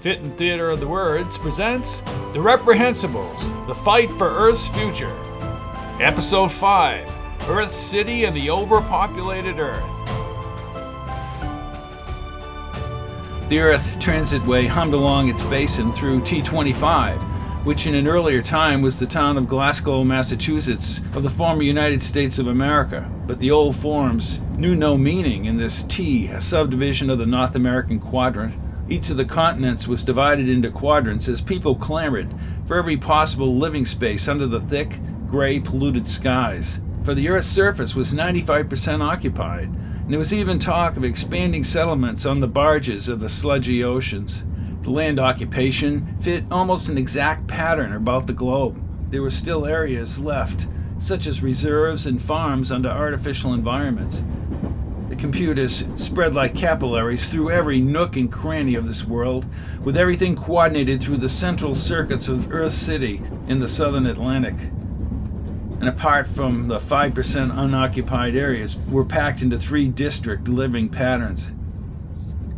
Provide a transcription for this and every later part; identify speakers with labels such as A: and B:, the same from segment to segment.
A: Fitton Theater of the Words presents The Reprehensibles The Fight for Earth's Future. Episode 5 Earth City and the Overpopulated Earth. The Earth Transitway hummed along its basin through T25, which in an earlier time was the town of Glasgow, Massachusetts, of the former United States of America. But the old forms knew no meaning in this T, a subdivision of the North American quadrant. Each of the continents was divided into quadrants as people clamored for every possible living space under the thick, gray, polluted skies. For the Earth's surface was 95% occupied, and there was even talk of expanding settlements on the barges of the sludgy oceans. The land occupation fit almost an exact pattern about the globe. There were still areas left, such as reserves and farms under artificial environments. The computers spread like capillaries through every nook and cranny of this world, with everything coordinated through the central circuits of Earth City in the southern Atlantic. And apart from the 5% unoccupied areas, were packed into three district living patterns.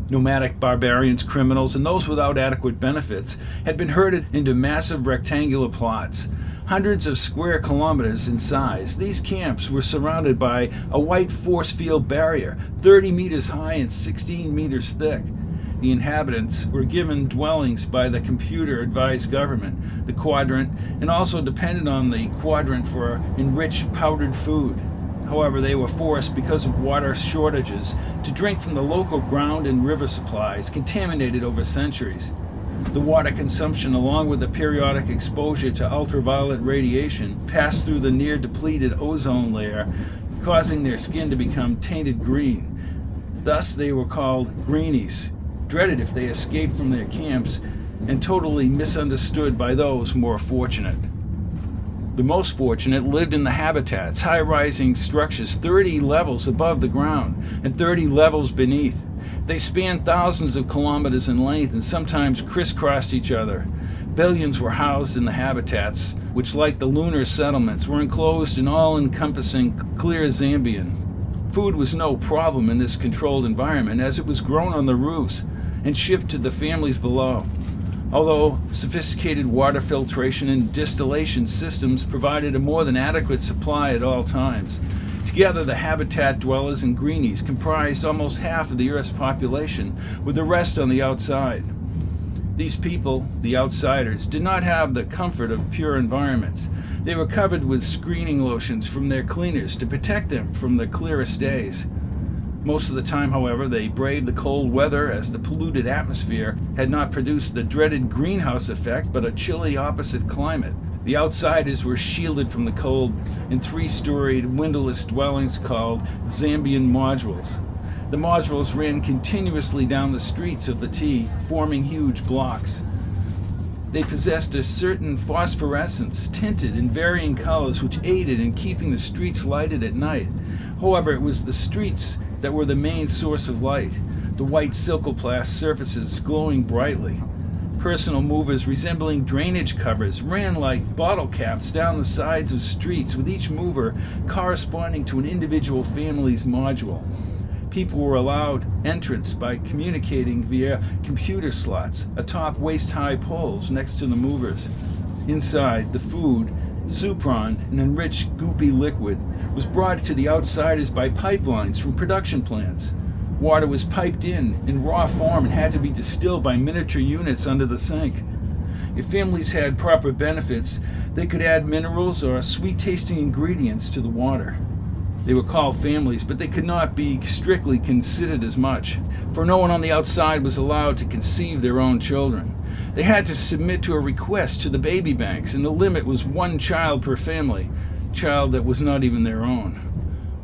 A: Nomadic barbarians, criminals, and those without adequate benefits had been herded into massive rectangular plots, hundreds of square kilometers in size. These camps were surrounded by a white force field barrier, 30 meters high and 16 meters thick. The inhabitants were given dwellings by the computer advised government, the quadrant, and also depended on the quadrant for enriched powdered food. However, they were forced, because of water shortages, to drink from the local ground and river supplies, contaminated over centuries. The water consumption, along with the periodic exposure to ultraviolet radiation, passed through the near depleted ozone layer, causing their skin to become tainted green. Thus, they were called greenies, dreaded if they escaped from their camps, and totally misunderstood by those more fortunate. The most fortunate lived in the habitats, high rising structures 30 levels above the ground and 30 levels beneath. They spanned thousands of kilometers in length and sometimes crisscrossed each other. Billions were housed in the habitats, which, like the lunar settlements, were enclosed in all encompassing clear Zambian. Food was no problem in this controlled environment as it was grown on the roofs and shipped to the families below. Although sophisticated water filtration and distillation systems provided a more than adequate supply at all times, Together, the habitat dwellers and greenies comprised almost half of the Earth's population, with the rest on the outside. These people, the outsiders, did not have the comfort of pure environments. They were covered with screening lotions from their cleaners to protect them from the clearest days. Most of the time, however, they braved the cold weather as the polluted atmosphere had not produced the dreaded greenhouse effect but a chilly opposite climate. The outsiders were shielded from the cold in three storied, windowless dwellings called Zambian modules. The modules ran continuously down the streets of the T, forming huge blocks. They possessed a certain phosphorescence, tinted in varying colors, which aided in keeping the streets lighted at night. However, it was the streets that were the main source of light, the white silcoplast surfaces glowing brightly. Personal movers resembling drainage covers ran like bottle caps down the sides of streets, with each mover corresponding to an individual family's module. People were allowed entrance by communicating via computer slots atop waist high poles next to the movers. Inside, the food, supron, an enriched goopy liquid, was brought to the outsiders by pipelines from production plants. Water was piped in in raw form and had to be distilled by miniature units under the sink. If families had proper benefits, they could add minerals or sweet tasting ingredients to the water. They were called families, but they could not be strictly considered as much, for no one on the outside was allowed to conceive their own children. They had to submit to a request to the baby banks, and the limit was one child per family, child that was not even their own.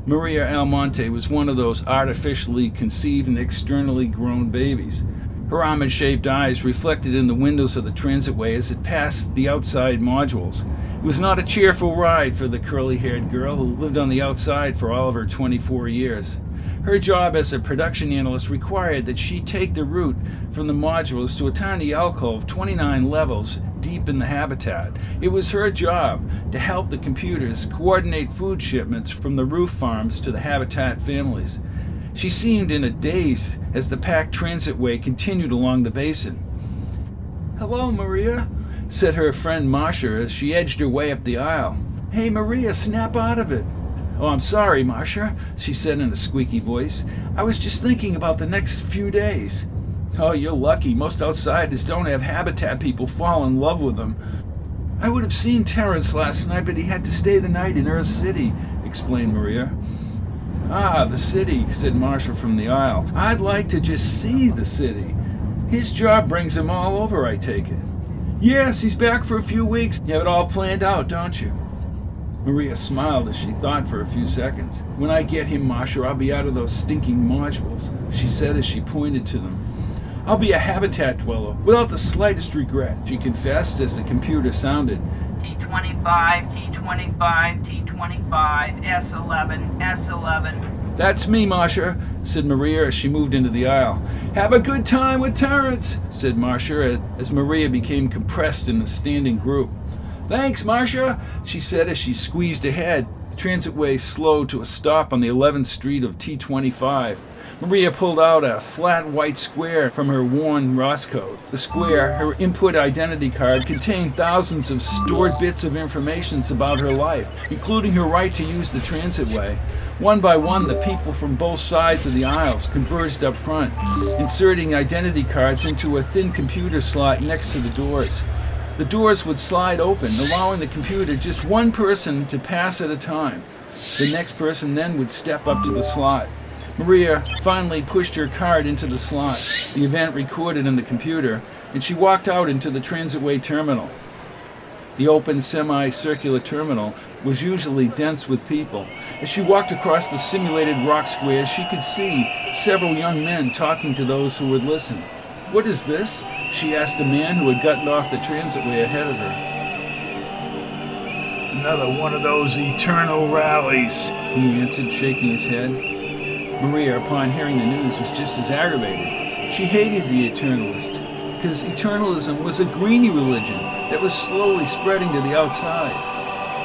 A: Maria Almonte was one of those artificially conceived and externally grown babies. Her almond shaped eyes reflected in the windows of the transitway as it passed the outside modules. It was not a cheerful ride for the curly haired girl who lived on the outside for all of her 24 years. Her job as a production analyst required that she take the route from the modules to a tiny alcove 29 levels deep in the habitat. It was her job to help the computers coordinate food shipments from the roof farms to the habitat families. She seemed in a daze as the packed transitway continued along the basin. Hello, Maria, said her friend Marcia as she edged her way up the aisle. Hey, Maria, snap out of it. Oh, I'm sorry, Marcia, she said in a squeaky voice. I was just thinking about the next few days. Oh, you're lucky. Most outsiders don't have habitat people fall in love with them. I would have seen Terence last night, but he had to stay the night in Earth City, explained Maria. Ah, the city, said Marcia from the aisle. I'd like to just see the city. His job brings him all over, I take it. Yes, he's back for a few weeks. You have it all planned out, don't you? Maria smiled as she thought for a few seconds. When I get him, Marcia, I'll be out of those stinking modules, she said as she pointed to them. I'll be a habitat dweller without the slightest regret, she confessed as the computer sounded.
B: T25, T25, T25, S11, S11.
A: That's me, Marcia, said Maria as she moved into the aisle. Have a good time with Terence, said Marcia as, as Maria became compressed in the standing group. Thanks, Marcia, she said as she squeezed ahead. The transitway slowed to a stop on the 11th Street of T25. Maria pulled out a flat white square from her worn Roscoe. The square, her input identity card, contained thousands of stored bits of information about her life, including her right to use the transitway. One by one, the people from both sides of the aisles converged up front, inserting identity cards into a thin computer slot next to the doors. The doors would slide open, allowing the computer just one person to pass at a time. The next person then would step up to the slot. Maria finally pushed her card into the slot, the event recorded in the computer, and she walked out into the transitway terminal. The open semi-circular terminal was usually dense with people. As she walked across the simulated rock square, she could see several young men talking to those who would listen. What is this? she asked the man who had gotten off the transitway ahead of her. Another one of those eternal rallies, he answered, shaking his head. Maria, upon hearing the news, was just as aggravated. She hated the Eternalist, because Eternalism was a greeny religion that was slowly spreading to the outside.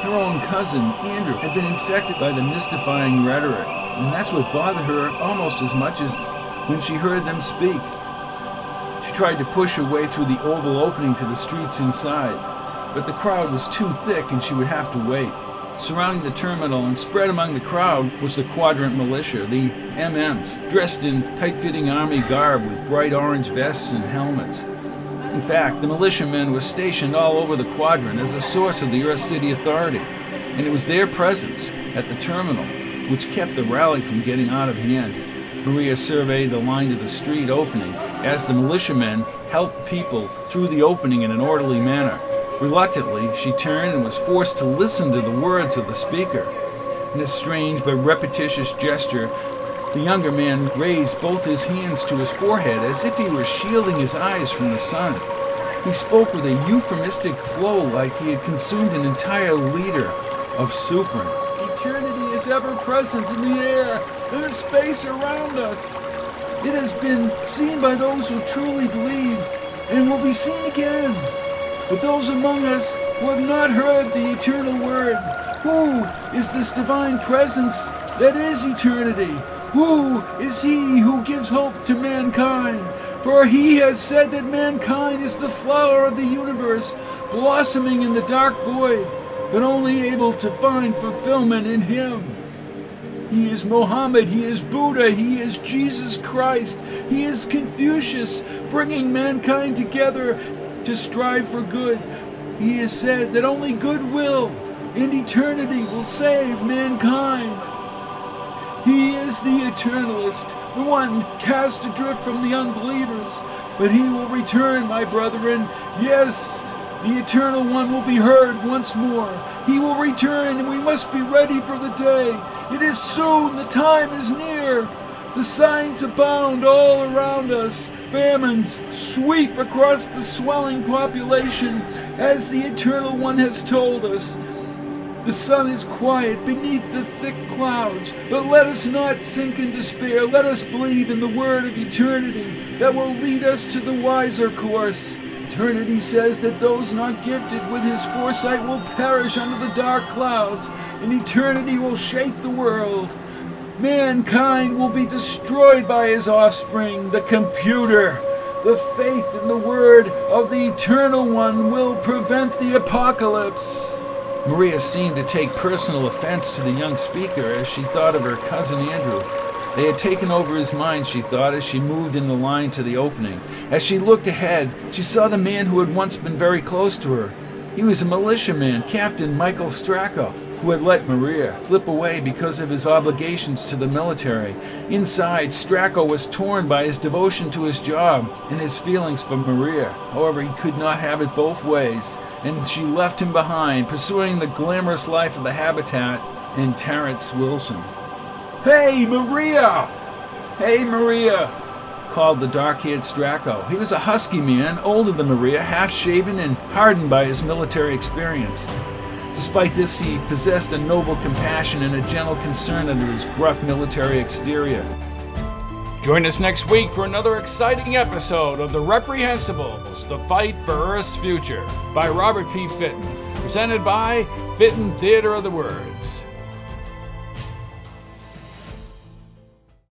A: Her own cousin, Andrew, had been infected by the mystifying rhetoric, and that's what bothered her almost as much as when she heard them speak. She tried to push her way through the oval opening to the streets inside, but the crowd was too thick and she would have to wait. Surrounding the terminal and spread among the crowd was the Quadrant Militia, the MMs, dressed in tight fitting army garb with bright orange vests and helmets. In fact, the militiamen were stationed all over the quadrant as a source of the Earth City Authority, and it was their presence at the terminal which kept the rally from getting out of hand. Maria surveyed the line to the street opening as the militiamen helped people through the opening in an orderly manner. Reluctantly, she turned and was forced to listen to the words of the speaker. In a strange but repetitious gesture, the younger man raised both his hands to his forehead as if he were shielding his eyes from the sun. He spoke with a euphemistic flow like he had consumed an entire liter of suprin. Eternity is ever present in the air and in space around us. It has been seen by those who truly believe and will be seen again. But those among us who have not heard the eternal word, who is this divine presence that is eternity? Who is he who gives hope to mankind? For he has said that mankind is the flower of the universe, blossoming in the dark void, but only able to find fulfillment in him. He is Mohammed, he is Buddha, he is Jesus Christ, he is Confucius, bringing mankind together to strive for good. He has said that only goodwill and eternity will save mankind. He is the eternalist, the one cast adrift from the unbelievers. But he will return, my brethren. Yes, the eternal one will be heard once more. He will return, and we must be ready for the day. It is soon, the time is near. The signs abound all around us. Famines sweep across the swelling population, as the Eternal One has told us. The sun is quiet beneath the thick clouds, but let us not sink in despair. Let us believe in the word of eternity that will lead us to the wiser course. Eternity says that those not gifted with his foresight will perish under the dark clouds, and eternity will shake the world. Mankind will be destroyed by his offspring, the computer. The faith in the word of the Eternal One will prevent the apocalypse. Maria seemed to take personal offense to the young speaker as she thought of her cousin Andrew. They had taken over his mind, she thought, as she moved in the line to the opening. As she looked ahead, she saw the man who had once been very close to her. He was a militiaman, Captain Michael Stracco, who had let Maria slip away because of his obligations to the military. Inside, Stracco was torn by his devotion to his job and his feelings for Maria. However, he could not have it both ways, and she left him behind, pursuing the glamorous life of the habitat in Terrence Wilson. Hey, Maria! Hey, Maria! called the dark haired Stracco. He was a husky man, older than Maria, half shaven and hardened by his military experience. Despite this, he possessed a noble compassion and a gentle concern under his gruff military exterior. Join us next week for another exciting episode of The Reprehensibles The Fight for Earth's Future by Robert P. Fitton, presented by Fitton Theater of the Words.